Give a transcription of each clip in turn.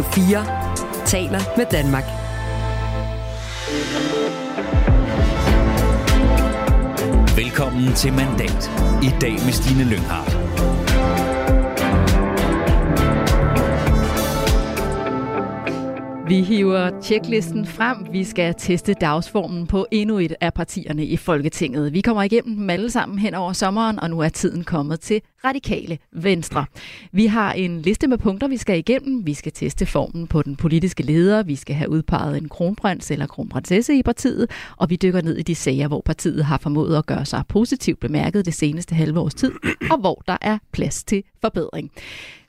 Radio 4 taler med Danmark. Velkommen til Mandat. I dag med Stine Lynghardt. Vi hiver tjeklisten frem. Vi skal teste dagsformen på endnu et af partierne i Folketinget. Vi kommer igennem dem alle sammen hen over sommeren, og nu er tiden kommet til radikale venstre. Vi har en liste med punkter, vi skal igennem. Vi skal teste formen på den politiske leder. Vi skal have udpeget en kronprins eller kronprinsesse i partiet. Og vi dykker ned i de sager, hvor partiet har formået at gøre sig positivt bemærket det seneste halve års tid, og hvor der er plads til forbedring.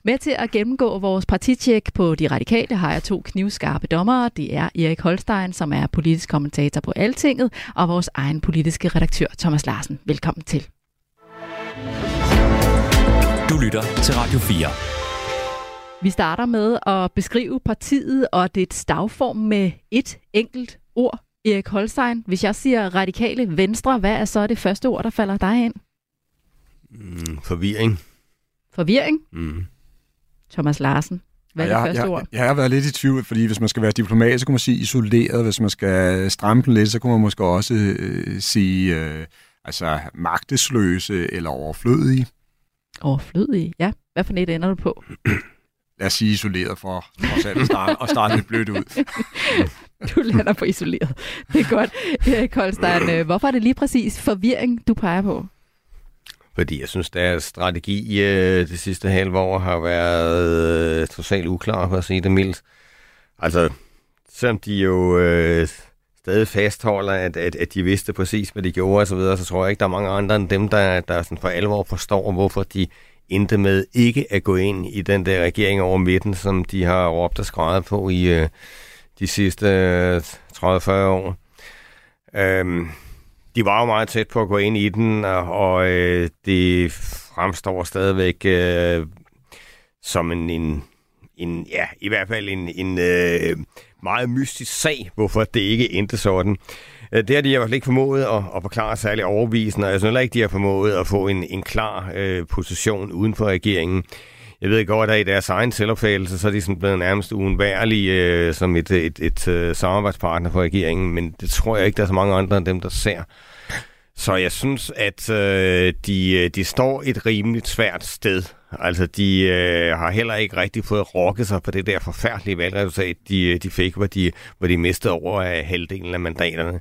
Med til at gennemgå vores partitjek på De Radikale har jeg to knivskarpe dommere. Det er Erik Holstein, som er politisk kommentator på Altinget, og vores egen politiske redaktør Thomas Larsen. Velkommen til. Du lytter til Radio 4. Vi starter med at beskrive partiet og det dagform med et enkelt ord. Erik Holstein, hvis jeg siger radikale venstre, hvad er så det første ord, der falder dig ind? Mm, forvirring. Forvirring? Mm. Thomas Larsen. Hvad er det jeg, første jeg, ord? Jeg har været lidt i tvivl, fordi hvis man skal være diplomat, så kan man sige isoleret. Hvis man skal stramme den lidt, så kan man måske også øh, sige øh, altså magtesløse eller overflødige. Overflødige, ja. Hvad for net ender du på? Lad os sige isoleret for alt at starte, og starte lidt blødt ud. Du lander på isoleret. Det er godt. Erik Holstein, øh, hvorfor er det lige præcis forvirring, du peger på? Fordi jeg synes, deres strategi øh, det sidste halve år har været øh, totalt uklar, for at sige det mildt. Altså, selvom de jo øh, stadig fastholder, at, at, at de vidste præcis, hvad de gjorde og så videre, så tror jeg ikke, der er mange andre end dem, der, der sådan for alvor forstår, hvorfor de endte med ikke at gå ind i den der regering over midten, som de har råbt og skrevet på i øh, de sidste øh, 30-40 år. Øhm, de var jo meget tæt på at gå ind i den, og, og øh, det fremstår stadigvæk øh, som en, en, en, ja, i hvert fald en, en øh, meget mystisk sag, hvorfor det ikke endte sådan. Øh, det har de i hvert fald ikke formået at, at forklare særlig overbevisende, og jeg synes heller ikke, de har formået at få en, en klar øh, position uden for regeringen. Jeg ved godt, at i deres egen selvopfattelse, så er de sådan blevet nærmest uundværlige øh, som et, et, et, et samarbejdspartner for regeringen, men det tror jeg ikke, der er så mange andre end dem, der ser. Så jeg synes, at øh, de, øh, de står et rimeligt svært sted. Altså, de øh, har heller ikke rigtig fået rokket sig på det der forfærdelige valgresultat, de, de fik, hvor de, hvor de mistede over øh, halvdelen af mandaterne.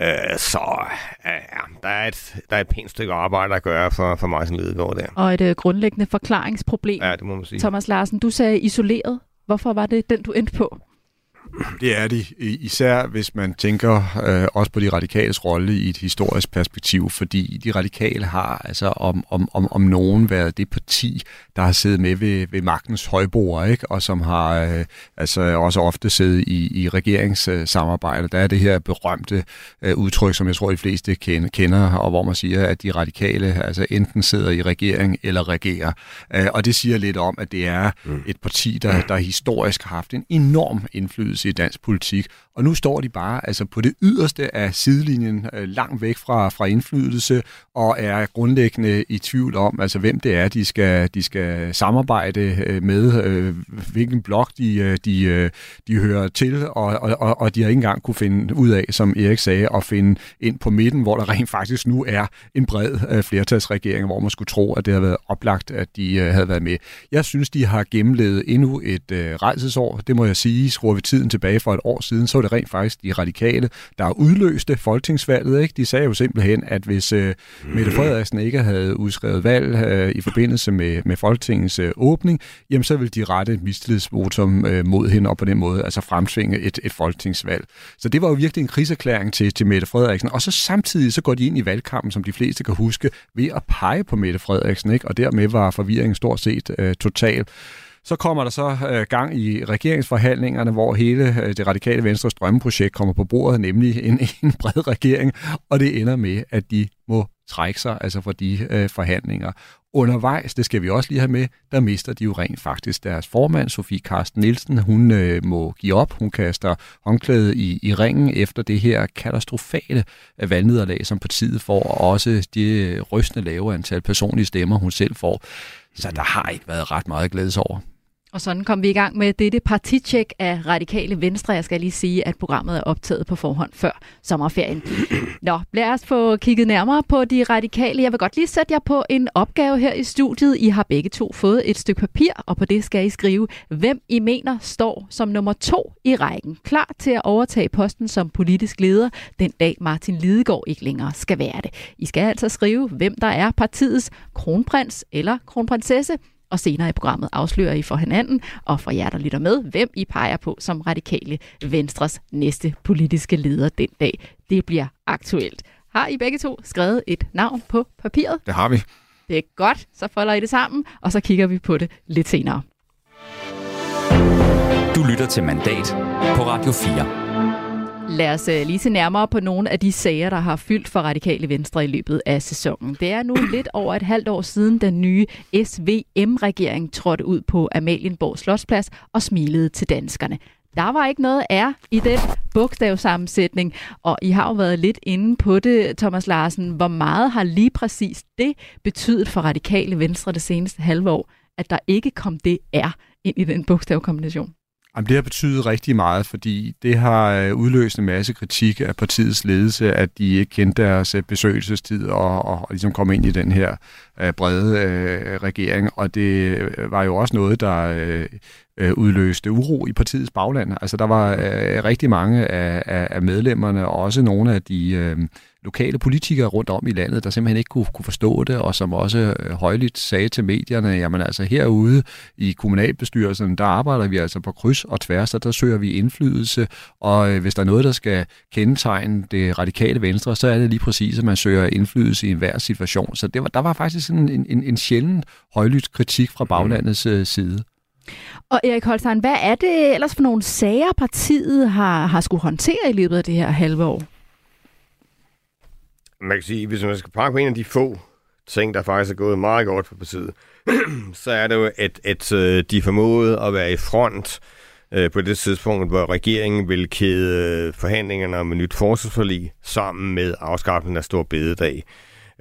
Øh, så øh, ja, der, er et, der er et pænt stykke arbejde at gøre for, for mig som Lidegaard der. Og et øh, grundlæggende forklaringsproblem. Ja, det må man sige. Thomas Larsen, du sagde isoleret. Hvorfor var det den, du endte på? Det er de, især hvis man tænker øh, også på de radikales rolle i et historisk perspektiv, fordi de radikale har altså om, om, om, om nogen været det parti, der har siddet med ved, ved magtens højbord, ikke? og som har øh, altså også ofte siddet i, i regeringssamarbejde. Der er det her berømte øh, udtryk, som jeg tror, de fleste kender, kender, og hvor man siger, at de radikale altså enten sidder i regering eller regerer. Øh, og det siger lidt om, at det er et parti, der, der historisk har haft en enorm indflydelse i dansk politik. Og nu står de bare altså på det yderste af sidelinjen, øh, langt væk fra, fra indflydelse, og er grundlæggende i tvivl om, altså hvem det er, de skal, de skal samarbejde øh, med, øh, hvilken blok de, øh, de, øh, de hører til, og, og, og de har ikke engang kunne finde ud af, som Erik sagde, at finde ind på midten, hvor der rent faktisk nu er en bred øh, flertalsregering, hvor man skulle tro, at det havde været oplagt, at de øh, havde været med. Jeg synes, de har gennemlevet endnu et øh, rejsesår, det må jeg sige. Skruer vi tiden tilbage for et år siden, så var det rent faktisk de radikale, der udløste folketingsvalget. Ikke? De sagde jo simpelthen, at hvis øh, Mette Frederiksen ikke havde udskrevet valg øh, i forbindelse med, med Folketingets øh, åbning, jamen så ville de rette et mistillidsvotum øh, mod hende, og på den måde altså fremtvinge et, et folketingsvalg. Så det var jo virkelig en kriserklæring til, til Mette Frederiksen. Og så samtidig så går de ind i valgkampen, som de fleste kan huske, ved at pege på Mette Frederiksen, ikke? og dermed var forvirringen stort set øh, total. Så kommer der så øh, gang i regeringsforhandlingerne, hvor hele øh, det radikale venstre drømmeprojekt kommer på bordet, nemlig en, en bred regering, og det ender med, at de må trække sig altså fra de øh, forhandlinger. Undervejs, det skal vi også lige have med, der mister de jo rent faktisk deres formand, Sofie Karsten Nielsen. Hun øh, må give op. Hun kaster håndklædet i, i ringen efter det her katastrofale øh, valgnederlag, som partiet får, og også det øh, rystende lave antal personlige stemmer, hun selv får. Så der har ikke været ret meget at glæde sig over. Og sådan kom vi i gang med dette partitjek af Radikale Venstre. Jeg skal lige sige, at programmet er optaget på forhånd før sommerferien. Nå, lad os få kigget nærmere på de radikale. Jeg vil godt lige sætte jer på en opgave her i studiet. I har begge to fået et stykke papir, og på det skal I skrive, hvem I mener står som nummer to i rækken. Klar til at overtage posten som politisk leder, den dag Martin Lidegaard ikke længere skal være det. I skal altså skrive, hvem der er partiets kronprins eller kronprinsesse, og senere i programmet afslører I for hinanden og for jer, der lytter med, hvem I peger på som radikale Venstres næste politiske leder den dag. Det bliver aktuelt. Har I begge to skrevet et navn på papiret? Det har vi. Det er godt, så folder I det sammen, og så kigger vi på det lidt senere. Du lytter til Mandat på Radio 4. Lad os øh, lige se nærmere på nogle af de sager, der har fyldt for Radikale Venstre i løbet af sæsonen. Det er nu lidt over et halvt år siden, den nye SVM-regering trådte ud på Amalienborg Slotsplads og smilede til danskerne. Der var ikke noget R i den bogstavsammensætning, og I har jo været lidt inde på det, Thomas Larsen. Hvor meget har lige præcis det betydet for Radikale Venstre det seneste halve år, at der ikke kom det R ind i den bogstavkombination? Jamen, det har betydet rigtig meget, fordi det har øh, udløst en masse kritik af partiets ledelse, at de ikke kendte deres øh, besøgelsestid og, og, og ligesom kom ind i den her øh, brede øh, regering. Og det var jo også noget, der uh, udløste uro i partiets bagland. Altså, der var uh, rigtig mange af, af, af medlemmerne, og også nogle af de... Uh, lokale politikere rundt om i landet, der simpelthen ikke kunne, kunne forstå det, og som også øh, højligt sagde til medierne, jamen altså herude i kommunalbestyrelsen, der arbejder vi altså på kryds og tværs, og der søger vi indflydelse, og øh, hvis der er noget, der skal kendetegne det radikale venstre, så er det lige præcis, at man søger indflydelse i enhver situation. Så det var, der var faktisk en, en, en sjælden højlydt kritik fra baglandets øh, side. Og Erik Holstein, hvad er det ellers for nogle sager, partiet har, har skulle håndtere i løbet af det her halve år? man kan sige, hvis man skal pege på en af de få ting, der faktisk er gået meget godt for partiet, så er det jo, at, at øh, de formåede at være i front øh, på det tidspunkt, hvor regeringen ville kæde øh, forhandlingerne om et nyt forsvarsforlig sammen med afskaffelsen af Stor Bededag.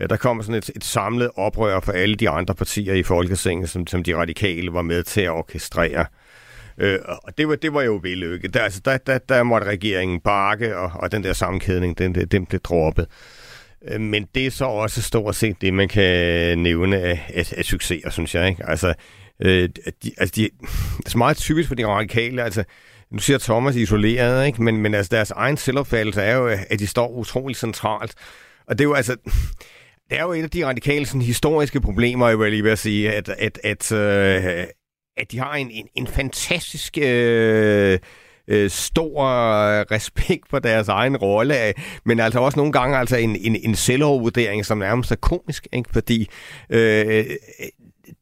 Øh, der kom sådan et, et samlet oprør for alle de andre partier i Folketinget, som, som de radikale var med til at orkestrere. Øh, og det var, det var jo vellykket. Der, altså, der, der, der måtte regeringen bakke, og, og den der sammenkædning, den, den, blev droppet. Øh, men det er så også stort set det, man kan nævne af, af, af succeser, synes jeg. Ikke? Altså, øh, de, altså de, det er meget typisk for de radikale. Altså, nu siger Thomas isoleret, ikke? Men, men altså, deres egen selvopfattelse er jo, at de står utrolig centralt. Og det er jo altså... Det er jo et af de radikale sådan, historiske problemer, jeg vil lige at sige, at, at, at, øh, at de har en, en, en fantastisk... Øh, øh, stor respekt for deres egen rolle, men altså også nogle gange altså en, en, en selvovervurdering, som nærmest er komisk, ikke? fordi øh, øh,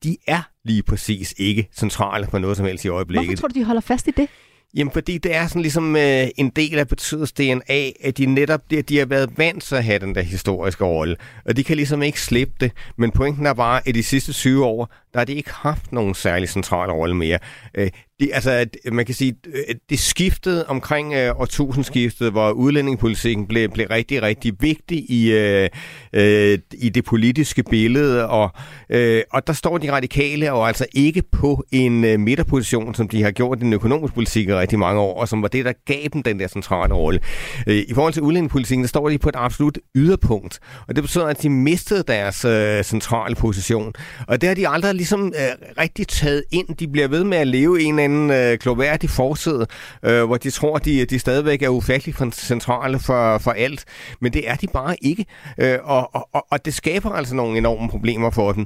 de er lige præcis ikke centrale på noget som helst i øjeblikket. Hvorfor tror du, de holder fast i det? Jamen, fordi det er sådan ligesom øh, en del af partiets DNA, at de netop de, de har været vant til at have den der historiske rolle. Og de kan ligesom ikke slippe det. Men pointen er bare, at de sidste 20 år, der har de ikke haft nogen særlig central rolle mere. Øh, det, altså, man kan sige, øh, det skiftede omkring øh, årtusindskiftet, hvor udlændingepolitikken blev, blev rigtig, rigtig vigtig i, øh, øh, i det politiske billede, og, øh, og der står de radikale og altså ikke på en øh, midterposition, som de har gjort i den økonomiske politik i rigtig mange år, og som var det, der gav dem den der centrale rolle. Øh, I forhold til udlændingepolitikken, der står de på et absolut yderpunkt, og det betyder, at de mistede deres øh, centrale position, og det har de aldrig ligesom øh, rigtig taget ind. De bliver ved med at leve i en anden øh, kloværdig forside, øh, hvor de tror, de, de stadigvæk er ufattelig centrale for, for alt. Men det er de bare ikke. Øh, og, og, og det skaber altså nogle enorme problemer for dem.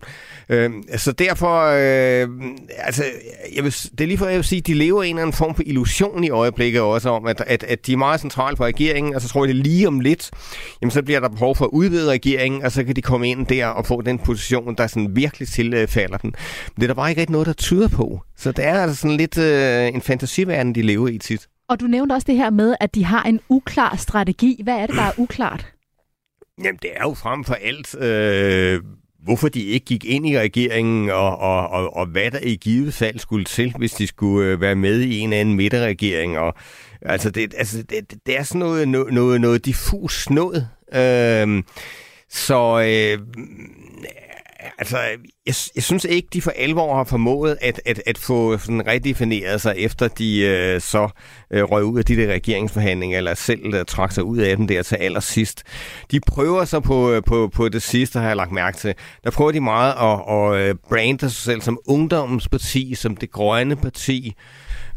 Øh, så derfor, øh, altså, jeg vil, det er lige for, at jeg vil sige, de lever i en eller anden form for illusion i øjeblikket også om, at, at, at de er meget centrale for regeringen, og så tror jeg, det lige om lidt, jamen så bliver der behov for at udvide regeringen, og så kan de komme ind der og få den position, der sådan virkelig tilfalder dem. Men det er der bare ikke rigtig noget, der tyder på. Så det er altså sådan lidt øh, en fantasiverden, de lever i tit. Og du nævnte også det her med, at de har en uklar strategi. Hvad er det, der er uklart? Jamen, det er jo frem for alt, øh, hvorfor de ikke gik ind i regeringen, og, og, og, og hvad der i givet fald skulle til, hvis de skulle øh, være med i en eller anden midterregering. Og, altså, det, altså det, det er sådan noget, noget, noget diffus noget. Øh, så... Øh, Altså, jeg, jeg synes ikke, de for alvor har formået at, at, at få sådan redefineret sig, efter de øh, så øh, røg ud af de der regeringsforhandlinger, eller selv øh, trak sig ud af dem der til allersidst. De prøver så på, øh, på, på det sidste, har jeg lagt mærke til. Der prøver de meget at, at øh, brande sig selv som ungdommens parti, som det grønne parti.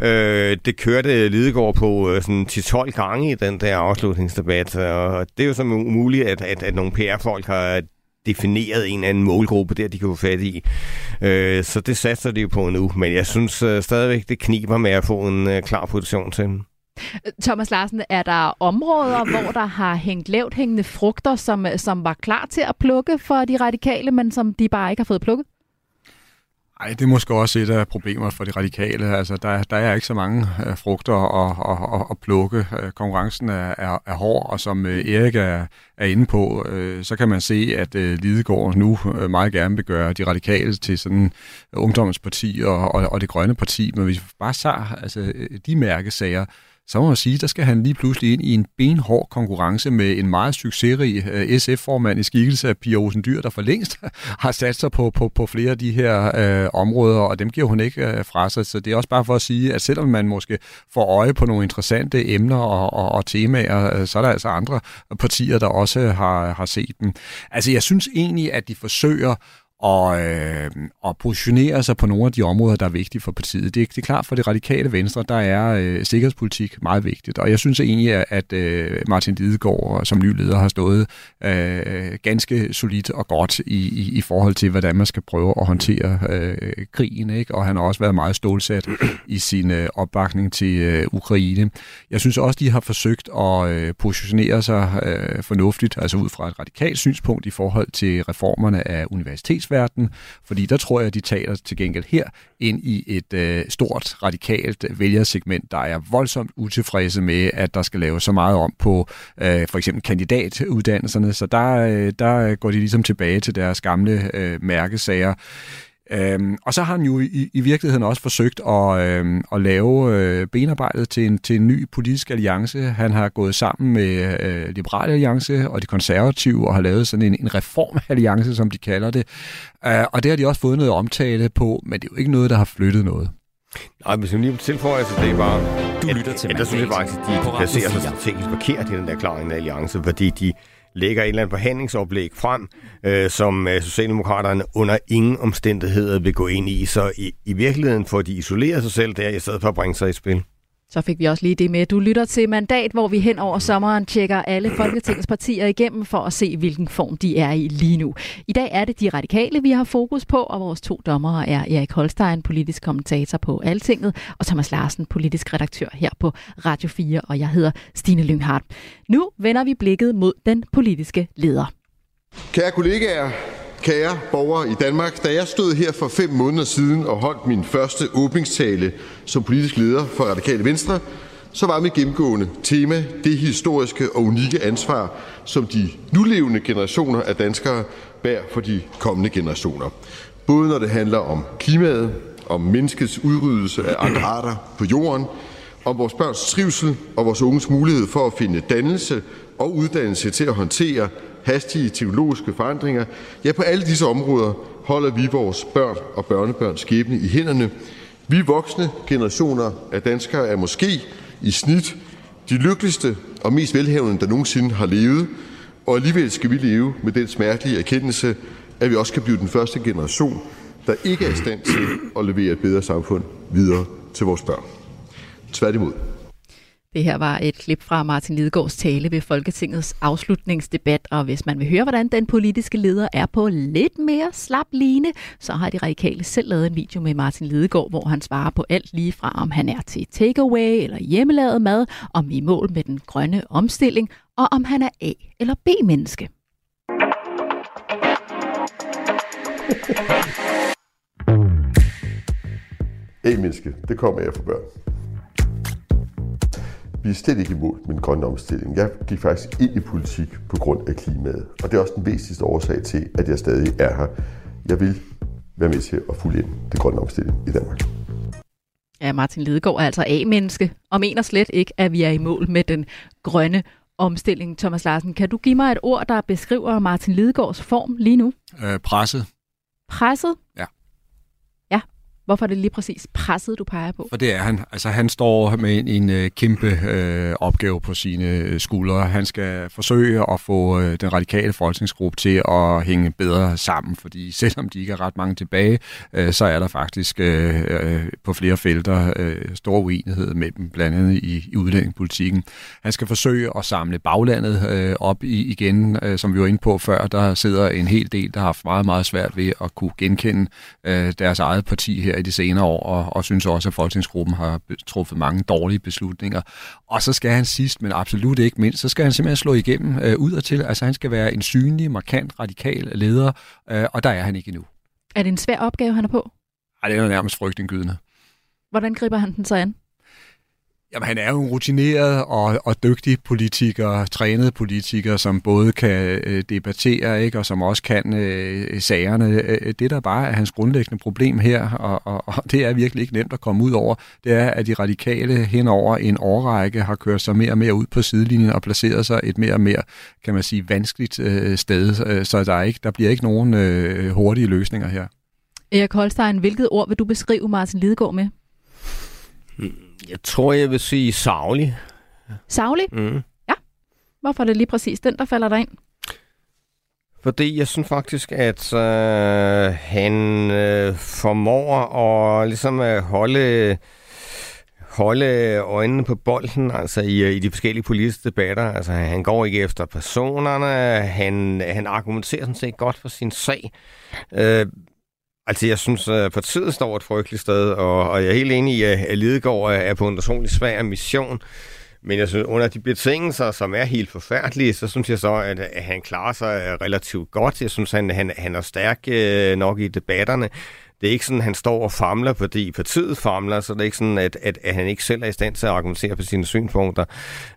Øh, det kørte Lidegaard på øh, sådan 10-12 gange i den der afslutningsdebat, og det er jo så muligt, at, at, at nogle PR-folk har defineret en eller anden målgruppe der, de kan få fat i. Øh, så det satser de jo på nu, men jeg synes øh, stadigvæk, det kniber med at få en øh, klar position til dem. Thomas Larsen, er der områder, hvor der har hængt lavt hængende frugter, som, som var klar til at plukke for de radikale, men som de bare ikke har fået plukket? Nej, det er måske også et af problemerne for de radikale. Altså, der, der er ikke så mange øh, frugter at, at, at, at plukke. Øh, konkurrencen er, er, er hård, og som øh, Erik er, er inde på, øh, så kan man se, at øh, Lidegaard nu øh, meget gerne vil gøre de radikale til sådan ungdomsparti og, og, og det grønne parti. Men hvis vi bare tager altså, øh, de mærkesager, så må man sige, der skal han lige pludselig ind i en benhård konkurrence med en meget succesrig øh, SF-formand i skikkelse af Pia Olsen Dyr, der for længst har sat sig på, på, på flere af de her øh, områder, og dem giver hun ikke øh, fra sig. Så det er også bare for at sige, at selvom man måske får øje på nogle interessante emner og, og, og temaer, øh, så er der altså andre partier, der også har, har set dem. Altså jeg synes egentlig, at de forsøger og, øh, og positionere sig på nogle af de områder, der er vigtige for partiet. Det, det er klart for det radikale venstre, der er øh, sikkerhedspolitik meget vigtigt, og jeg synes egentlig, at øh, Martin Lidegaard øh, som ny leder har stået øh, ganske solidt og godt i, i, i forhold til, hvordan man skal prøve at håndtere øh, krigen, ikke? og han har også været meget stålsat i sin øh, opbakning til øh, Ukraine. Jeg synes også, de har forsøgt at øh, positionere sig øh, fornuftigt, altså ud fra et radikalt synspunkt i forhold til reformerne af universitets verdenen, fordi der tror jeg, at de taler til gengæld her ind i et øh, stort, radikalt øh, vælgersegment, der er voldsomt utilfredse med, at der skal laves så meget om på øh, for eksempel kandidatuddannelserne, så der, øh, der går de ligesom tilbage til deres gamle øh, mærkesager. Øhm, og så har han jo i, i virkeligheden også forsøgt at, øhm, at lave øh, benarbejdet til en, til en ny politisk alliance. Han har gået sammen med øh, Liberale Alliance og de konservative og har lavet sådan en, en reformalliance, som de kalder det. Øh, og det har de også fået noget omtale på, men det er jo ikke noget, der har flyttet noget. Nej, hvis jeg lige tilføjer til det bare... Du lytter til at, at der synes jeg faktisk, at de placerer sig strategisk forkert i den der klarende alliance, fordi de lægger et eller andet forhandlingsoplæg frem, øh, som øh, Socialdemokraterne under ingen omstændigheder vil gå ind i. Så i, i virkeligheden får de isoleret sig selv der, i stedet for at bringe sig i spil. Så fik vi også lige det med. Du lytter til Mandat, hvor vi hen over sommeren tjekker alle Folketingets partier igennem for at se, hvilken form de er i lige nu. I dag er det de radikale, vi har fokus på, og vores to dommere er Erik Holstein, politisk kommentator på Altinget, og Thomas Larsen, politisk redaktør her på Radio 4, og jeg hedder Stine Lynghardt. Nu vender vi blikket mod den politiske leder. Kære kollegaer, Kære borgere i Danmark, da jeg stod her for fem måneder siden og holdt min første åbningstale som politisk leder for Radikale Venstre, så var mit gennemgående tema det historiske og unikke ansvar, som de nulevende generationer af danskere bærer for de kommende generationer. Både når det handler om klimaet, om menneskets udryddelse af andre arter på jorden, om vores børns trivsel og vores unges mulighed for at finde dannelse og uddannelse til at håndtere hastige teknologiske forandringer, ja, på alle disse områder holder vi vores børn og børnebørns skæbne i hænderne. Vi voksne generationer af danskere er måske i snit de lykkeligste og mest velhavende, der nogensinde har levet, og alligevel skal vi leve med den smertelige erkendelse, at vi også kan blive den første generation, der ikke er i stand til at levere et bedre samfund videre til vores børn. Tværtimod. Det her var et klip fra Martin Lidegaards tale ved Folketingets afslutningsdebat, og hvis man vil høre, hvordan den politiske leder er på lidt mere slap line, så har de radikale selv lavet en video med Martin Lidegaard, hvor han svarer på alt lige fra, om han er til takeaway eller hjemmelavet mad, om vi er mål med den grønne omstilling, og om han er A- eller B-menneske. A-menneske, det kommer jeg for børn. Vi er slet ikke imod med den grønne omstilling. Jeg gik faktisk ind i politik på grund af klimaet, og det er også den væsentligste årsag til, at jeg stadig er her. Jeg vil være med til at fulde ind den grønne omstilling i Danmark. Ja, Martin Lidegaard er altså A-menneske, og mener slet ikke, at vi er i mål med den grønne omstilling. Thomas Larsen, kan du give mig et ord, der beskriver Martin Lidegaards form lige nu? Øh, presset. presset? Ja. Hvorfor er det lige præcis presset, du peger på? For det er han. Altså han står med en, en kæmpe øh, opgave på sine øh, skuldre. Han skal forsøge at få øh, den radikale folketingsgruppe til at hænge bedre sammen, fordi selvom de ikke er ret mange tilbage, øh, så er der faktisk øh, øh, på flere felter øh, stor uenighed mellem blandt andet i, i udlændingepolitikken. Han skal forsøge at samle baglandet øh, op i, igen, øh, som vi var inde på før. Der sidder en hel del, der har haft meget, meget svært ved at kunne genkende øh, deres eget parti her i de senere år, og, og synes også, at Folketingsgruppen har truffet mange dårlige beslutninger. Og så skal han sidst, men absolut ikke mindst, så skal han simpelthen slå igennem øh, ud og til. Altså han skal være en synlig, markant, radikal leder, øh, og der er han ikke endnu. Er det en svær opgave, han er på? Ej, det er jo nærmest frygtindgydende. Hvordan griber han den så an? Jamen, han er jo en rutineret og, og dygtig politiker, trænet politiker, som både kan øh, debattere, ikke, og som også kan øh, sagerne. Øh, det, der bare er hans grundlæggende problem her, og, og, og det er virkelig ikke nemt at komme ud over, det er, at de radikale hen over en årrække har kørt sig mere og mere ud på sidelinjen og placeret sig et mere og mere, kan man sige, vanskeligt øh, sted. Øh, så der, er ikke, der bliver ikke nogen øh, hurtige løsninger her. Erik Holstein, hvilket ord vil du beskrive Martin Lidegaard med? Jeg tror, jeg vil sige savlig. Savlig? Mm. Ja. Hvorfor er det lige præcis den, der falder dig ind? Fordi jeg synes faktisk, at øh, han øh, formår at ligesom at holde holde øjnene på bolden, altså i, i de forskellige politiske debatter. Altså, han går ikke efter personerne, han, han argumenterer sådan set godt for sin sag. Øh, Altså, jeg synes, at partiet står et frygteligt sted, og, og jeg er helt enig i, at Lidegaard er på en personlig svær mission. Men jeg synes, under de betingelser, som er helt forfærdelige, så synes jeg så, at, at han klarer sig relativt godt. Jeg synes, han, han, han er stærk øh, nok i debatterne. Det er ikke sådan, at han står og famler, fordi partiet famler, så det er ikke sådan, at, at, at han ikke selv er i stand til at argumentere på sine synspunkter.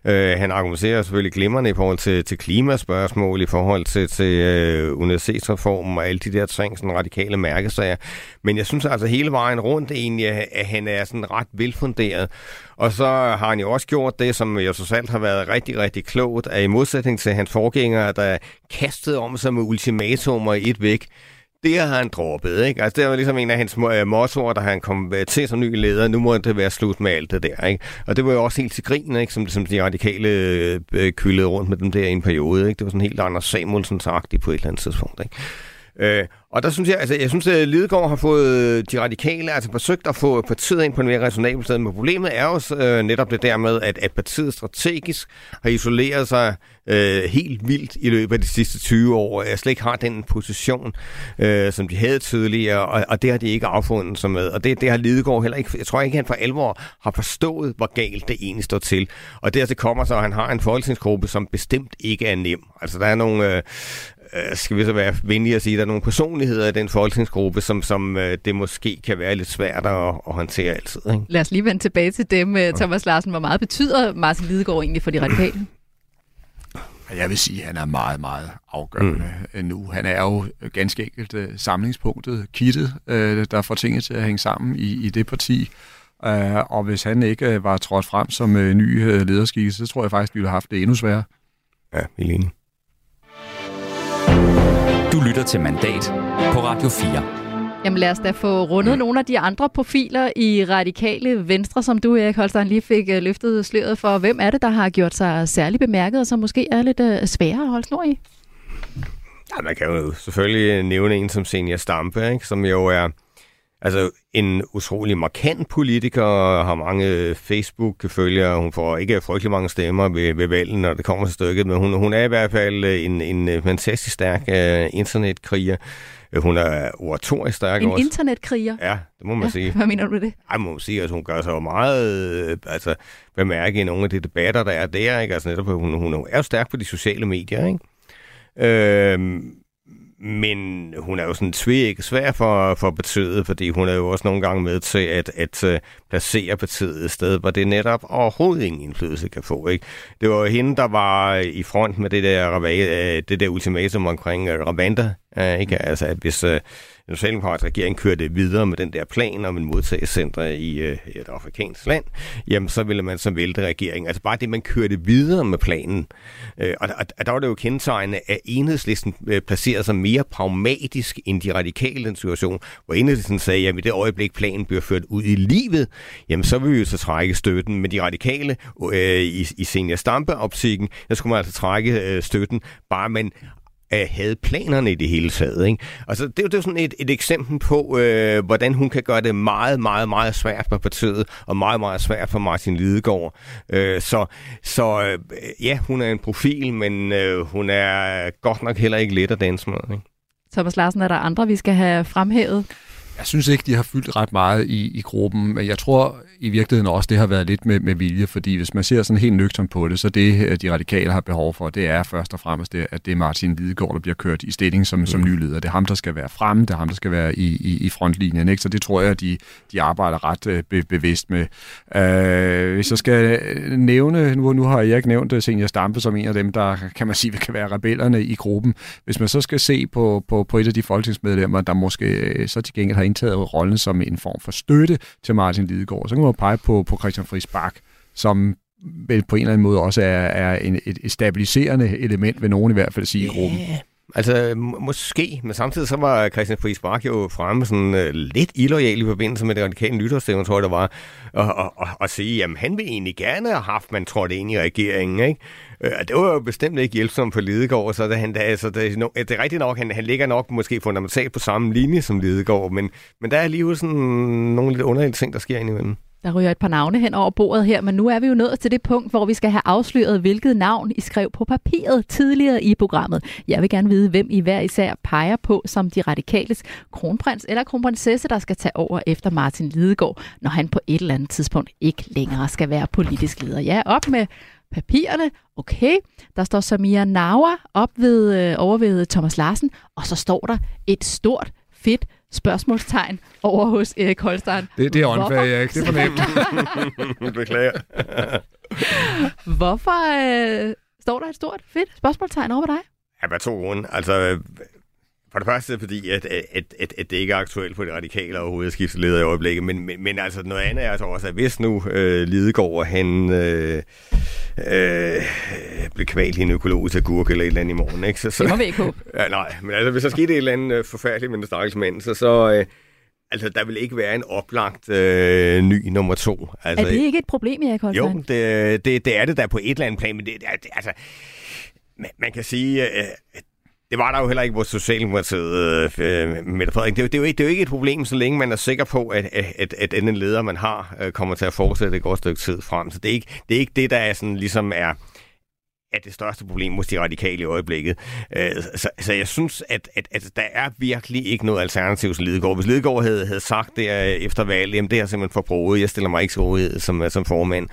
Øh, han argumenterer selvfølgelig glimrende i forhold til, til klimaspørgsmål, i forhold til, til øh, universitetsreformen og alle de der ting, sådan radikale mærkesager. Men jeg synes altså hele vejen rundt egentlig, at han er sådan ret velfunderet. Og så har han jo også gjort det, som jo så alt har været rigtig, rigtig klogt, at i modsætning til hans forgængere, der kastede om sig med ultimatumer i et væk, det har han droppet, ikke? Altså, det var ligesom en af hans uh, mottoer, da han kom øh, til som ny leder. Nu må det være slut med alt det der, ikke? Og det var jo også helt til grin, ikke? Som, som de radikale øh, øh kyldede rundt med dem der i en periode, ikke? Det var sådan helt Anders Samuelsen-agtigt på et eller andet tidspunkt, ikke? Øh, og der synes jeg, altså, jeg synes, at Lidegaard har fået øh, de radikale, altså forsøgt at få partiet ind på en mere resonabel sted, men problemet er jo øh, netop det der med, at, at partiet strategisk har isoleret sig øh, helt vildt i løbet af de sidste 20 år, og jeg slet ikke har den position, øh, som de havde tidligere, og, og det har de ikke affundet sig med, og det, det har Lidegaard heller ikke, jeg tror ikke, han for alvor har forstået, hvor galt det egentlig står til, og dertil kommer så, at han har en folketingsgruppe, som bestemt ikke er nem, altså der er nogle, øh, øh, skal vi så være venlige at sige, at der er nogle personligheder i den folketingsgruppe, som, som øh, det måske kan være lidt svært at, at håndtere altid. Ikke? Lad os lige vende tilbage til dem, øh, Thomas Larsen. Hvor meget betyder Martin Lidegaard egentlig for de radikale? Jeg vil sige, at han er meget, meget afgørende mm. nu. Han er jo ganske enkelt uh, samlingspunktet, kittet, uh, der får tingene til at hænge sammen i, i det parti. Uh, og hvis han ikke uh, var trådt frem som uh, ny uh, lederskikkelse, så tror jeg faktisk, vi ville have haft det endnu sværere. Ja, helt enig. Du lytter til Mandat på Radio 4. Jamen lad os da få rundet mm. nogle af de andre profiler i radikale venstre, som du, Erik Holstein, lige fik øh, løftet sløret for. Hvem er det, der har gjort sig særlig bemærket, og som måske er lidt uh, sværere at holde snor i? Ja, man kan jo selvfølgelig nævne en som Senior Stampe, ikke? som jo er Altså en utrolig markant politiker, har mange Facebook-følgere, hun får ikke frygtelig mange stemmer ved, ved valget, når det kommer til stykket, men hun, hun er i hvert fald en, en fantastisk stærk uh, internetkriger. Hun er oratorisk stærk en også. En internetkriger? Ja, det må man ja, sige. Hvad mener du med det? Ej, må man sige, at hun gør sig jo meget øh, altså, bemærke i nogle af de debatter, der er der. Ikke? Altså netop, hun, hun er jo stærk på de sociale medier, ikke? Øh, men hun er jo sådan tvæk svær for, for partiet, fordi hun er jo også nogle gange med til at, at øh, placere partiet et sted, hvor det netop overhovedet ingen indflydelse kan få. Ikke? Det var hende, der var i front med det der, øh, det der ultimatum omkring øh, Ravanda, ikke? Altså, at hvis, den socialdemokratiske regering kørte videre med den der plan om en modtagelsescenter i øh, et afrikansk land, jamen så ville man så vælte regeringen. Altså bare det, man kørte videre med planen. Øh, og, og, og der var det jo kendetegnende, at enhedslisten øh, placerede sig mere pragmatisk end de radikale i den situation, hvor enhedslisten sagde, jamen i det øjeblik planen bliver ført ud i livet, jamen så vil vi jo så trække støtten. Men de radikale øh, i, i senior stampe-optikken, der skulle man altså trække øh, støtten, bare man øh, havde planerne i det hele taget. Ikke? Altså, det, er jo, det er jo sådan et, et eksempel på, øh, hvordan hun kan gøre det meget, meget, meget svært for partiet, og meget, meget svært for Martin Lidegaard. Øh, så så øh, ja, hun er en profil, men øh, hun er godt nok heller ikke let at danse med. Ikke? Thomas Larsen, er der andre, vi skal have fremhævet? Jeg synes ikke, de har fyldt ret meget i, i gruppen, men jeg tror i virkeligheden også, det har været lidt med, med vilje, fordi hvis man ser sådan helt nøgtern på det, så det, de radikale har behov for, det er først og fremmest, det, at det er Martin Lidegaard, der bliver kørt i stilling som, mm. som ny leder. Det er ham, der skal være fremme, det er ham, der skal være i, i, i frontlinjen, ikke? så det tror jeg, de, de arbejder ret øh, be, bevidst med. Uh, hvis jeg skal nævne, nu, nu har jeg ikke nævnt øh, Senior Stampe som en af dem, der kan man sige, kan være rebellerne i gruppen. Hvis man så skal se på, på, på et af de folketingsmedlemmer, der måske så til gengæld har indtaget rollen som en form for støtte til Martin Lidegaard, så kan man pege på, på Christian Friis Bak, som vel på en eller anden måde også er, er en, et, et stabiliserende element, vil nogen i hvert fald sige yeah. i gruppen. Altså, måske, men samtidig så var Christian Friis Bark jo fremme sådan uh, lidt illoyal i forbindelse med det radikale nytårsstævne, tror jeg der var, og, og, og, og sige, jamen han vil egentlig gerne have haft, man tror det ind i regeringen, ikke? Uh, det var jo bestemt ikke hjælpsomt for Lidegaard, så det, han, da, altså, det, no, det er rigtigt nok, han, han ligger nok måske fundamentalt på samme linje som Lidegaard, men, men der er alligevel sådan nogle lidt underlige ting, der sker indimellem. Der ryger et par navne hen over bordet her, men nu er vi jo nået til det punkt, hvor vi skal have afsløret, hvilket navn I skrev på papiret tidligere i programmet. Jeg vil gerne vide, hvem I hver især peger på som de radikales kronprins eller kronprinsesse, der skal tage over efter Martin Lidegaard, når han på et eller andet tidspunkt ikke længere skal være politisk leder. Ja, op med papirerne. Okay, der står Samia Nawa op ved, øh, over ved Thomas Larsen, og så står der et stort, fedt spørgsmålstegn over hos Erik Holstein. Det, det er åndfærd, Erik. Det er fornemt. Beklager. Hvorfor øh, står der et stort, fedt spørgsmålstegn over dig? Ja, hvad to grunde. Altså, for det første fordi, at, at, at, at det ikke er aktuelt på det radikale overhovedet at skifte leder i øjeblikket, men, men, men altså noget andet er altså også, at hvis nu øh, Lidegaard, han øh, øh, bliver kvalt i en økologisk agurk eller et eller andet i morgen, ikke? Så, så, det må vi ikke håbe. Ja, nej, men altså hvis der skete et eller andet øh, forfærdeligt med den stakkels mand, så, så øh, Altså, der vil ikke være en oplagt øh, ny nummer to. Altså, er det ikke et problem, Erik Holstein? Jo, det, det, det er det der på et eller andet plan, men det, det, det altså, man, man kan sige, øh, det var der jo heller ikke hvor Socialdemokratiet, øh, øh, Mette Frederik. Det, det, er jo ikke, det er jo ikke et problem, så længe man er sikker på, at, at, at den leder, man har, øh, kommer til at fortsætte et godt stykke tid frem. Så det er ikke det, er ikke det der er sådan, ligesom er, er det største problem hos de radikale i øjeblikket. Øh, så, så jeg synes, at, at, at der er virkelig ikke noget alternativ til Lidegaard. Hvis Lidegaard havde, havde sagt det efter valget, jamen det er simpelthen for bruget, jeg stiller mig ikke til rådighed som, som formand,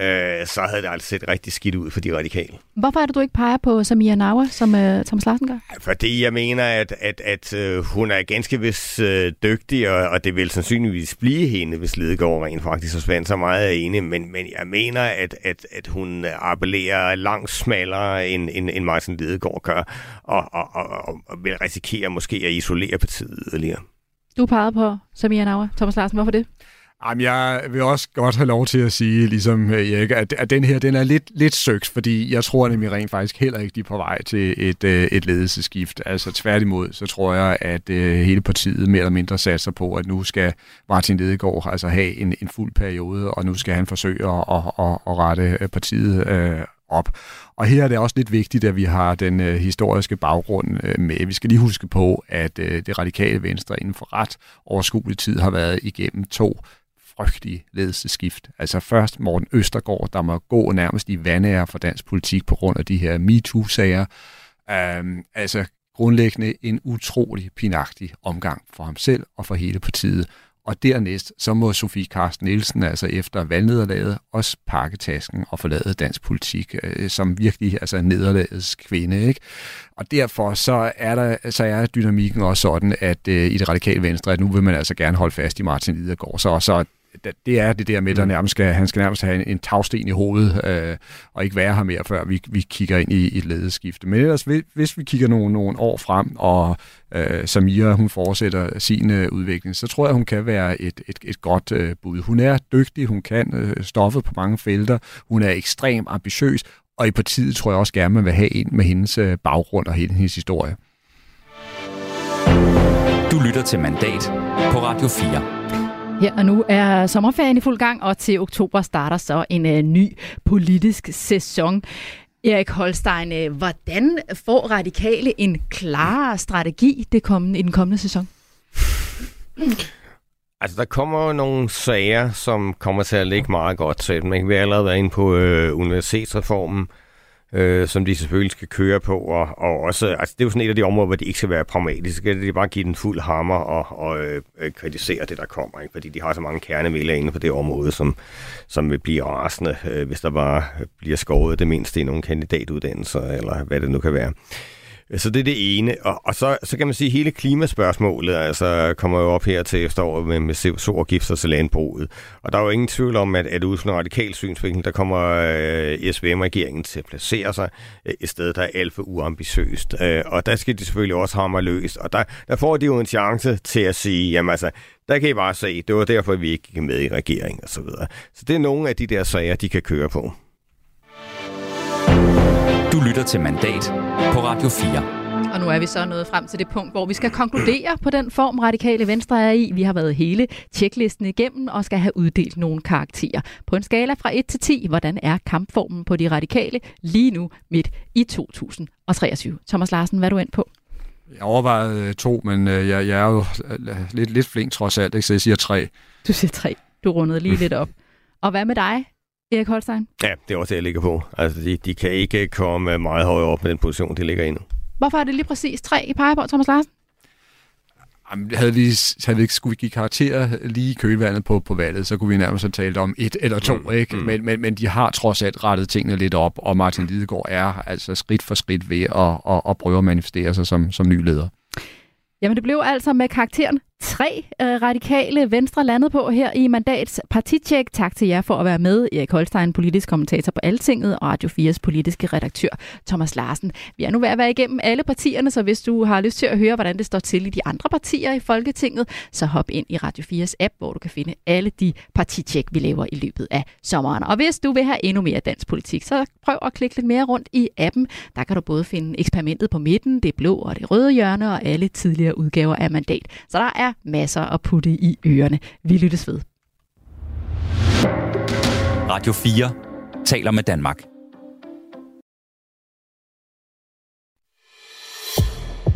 øh, så havde det altså set rigtig skidt ud for de radikale. Hvorfor er det, du ikke peger på Samia Nawa, som øh, Thomas Larsen gør? Fordi jeg mener, at, at, at øh, hun er ganske vist øh, dygtig, og, og det vil sandsynligvis blive hende, hvis Lidegaard rent faktisk forsvandt så meget af enig, men, men jeg mener, at, at, at hun appellerer langt smallere, end, end, end Martin Lidegaard gør, og, og, og, og, og vil risikere måske at isolere partiet yderligere. Du pegede på Samia Nawa. Thomas Larsen, hvorfor det? Jamen, jeg vil også godt have lov til at sige, ligesom øh, Erik, at, at den her den er lidt, lidt søgt, fordi jeg tror nemlig rent faktisk heller ikke, de er på vej til et, øh, et ledelseskift. Altså tværtimod, så tror jeg, at øh, hele partiet mere eller mindre satser på, at nu skal Martin Lidegaard altså have en, en fuld periode, og nu skal han forsøge at, at, at, at rette partiet øh, op. Og her er det også lidt vigtigt, at vi har den øh, historiske baggrund øh, med. Vi skal lige huske på, at øh, det radikale venstre inden for ret overskuelig tid har været igennem to frygtelige ledelseskift. Altså først Morten Østergaard, der må gå nærmest i vandære for dansk politik på grund af de her MeToo-sager. Um, altså grundlæggende en utrolig pinagtig omgang for ham selv og for hele partiet. Og dernæst, så må Sofie Karsten Nielsen altså efter valgnederlaget også pakke tasken og forlade dansk politik, øh, som virkelig altså nederlagets kvinde. Ikke? Og derfor så er, der, så er dynamikken også sådan, at øh, i det radikale venstre, at nu vil man altså gerne holde fast i Martin Lidegaard. Så, så det er det der med, der mm. nærmest skal, han skal nærmest have en, en tagsten i hovedet, øh, og ikke være her mere, før vi, vi kigger ind i, i et ledeskifte. Men ellers, hvis vi kigger nogle, nogle år frem, og øh, Samira hun fortsætter sin øh, udvikling, så tror jeg, hun kan være et, et, et godt øh, bud. Hun er dygtig, hun kan øh, stoffet på mange felter, hun er ekstremt ambitiøs, og i partiet tror jeg også gerne, man vil have en med hendes øh, baggrund og hendes historie. Du lytter til Mandat på Radio 4. Her og nu er sommerferien i fuld gang, og til oktober starter så en uh, ny politisk sæson. Erik Holstein, uh, hvordan får radikale en klar strategi det kommende, i den kommende sæson? Altså, der kommer nogle sager, som kommer til at ligge meget godt til dem. Vi har allerede været inde på øh, universitetsreformen, øh, øh, som de selvfølgelig skal køre på, og, og også, altså det er jo sådan et af de områder, hvor de ikke skal være pragmatiske, det er bare at give den fuld hammer og, og øh, kritisere det, der kommer, ikke? fordi de har så mange kernevælger inde på det område, som, som vil blive rasende, øh, hvis der bare bliver skåret det mindste i nogle kandidatuddannelser, eller hvad det nu kan være. Øh, så det er det ene. Og, og så, så kan man sige, at hele klimaspørgsmålet altså, kommer jo op her til efteråret med, med CO2-afgifter til landbruget. Og der er jo ingen tvivl om, at, at ud fra en radikal synsvinkel, der kommer øh, SVM-regeringen til at placere sig øh, et sted, der er alt for uambitiøst. Øh, og der skal de selvfølgelig også hamre løst. Og der, der får de jo en chance til at sige, jamen altså, der kan I bare se, det var derfor, vi ikke gik med i regeringen og så videre. Så det er nogle af de der sager, de kan køre på. Du lytter til Mandat på Radio 4. Og nu er vi så nået frem til det punkt, hvor vi skal konkludere på den form, radikale venstre er i. Vi har været hele tjeklisten igennem og skal have uddelt nogle karakterer. På en skala fra 1 til 10, hvordan er kampformen på de radikale lige nu midt i 2023? Thomas Larsen, hvad er du ind på? Jeg overvejede øh, to, men øh, jeg, jeg er jo øh, lidt, lidt flink trods alt, ikke? så jeg siger tre. Du siger tre. Du rundede lige lidt op. Og hvad med dig? Erik Holstein? Ja, det er også det, jeg ligger på. Altså, de, de kan ikke komme meget højere op med den position, de ligger i nu. Hvorfor er det lige præcis tre i peger på, Thomas Larsen? Jamen, havde, lige, havde vi ikke skulle vi give karakterer lige i kølvandet på, på valget, så kunne vi nærmest have talt om et eller to, mm, ikke? Mm. Men, men, men de har trods alt rettet tingene lidt op, og Martin Lidegaard er altså skridt for skridt ved at, at, at prøve at manifestere sig som, som ny leder. Jamen det blev altså med karakteren tre øh, radikale venstre landet på her i Mandats partitjek. Tak til jer for at være med. Erik Holstein, politisk kommentator på Altinget, og Radio 4's politiske redaktør Thomas Larsen. Vi er nu ved at være igennem alle partierne, så hvis du har lyst til at høre, hvordan det står til i de andre partier i Folketinget, så hop ind i Radio 4's app, hvor du kan finde alle de partitjek, vi laver i løbet af sommeren. Og hvis du vil have endnu mere dansk politik, så prøv at klikke lidt mere rundt i appen. Der kan du både finde eksperimentet på midten, det blå og det røde hjørne, og alle tidligere udgaver af Mandat. Så der er masser at putte i ørerne. Vi lyttes ved. Radio 4 taler med Danmark.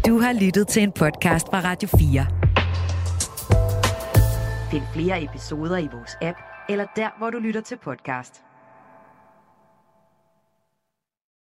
Du har lyttet til en podcast fra Radio 4. Find flere episoder i vores app, eller der, hvor du lytter til podcast.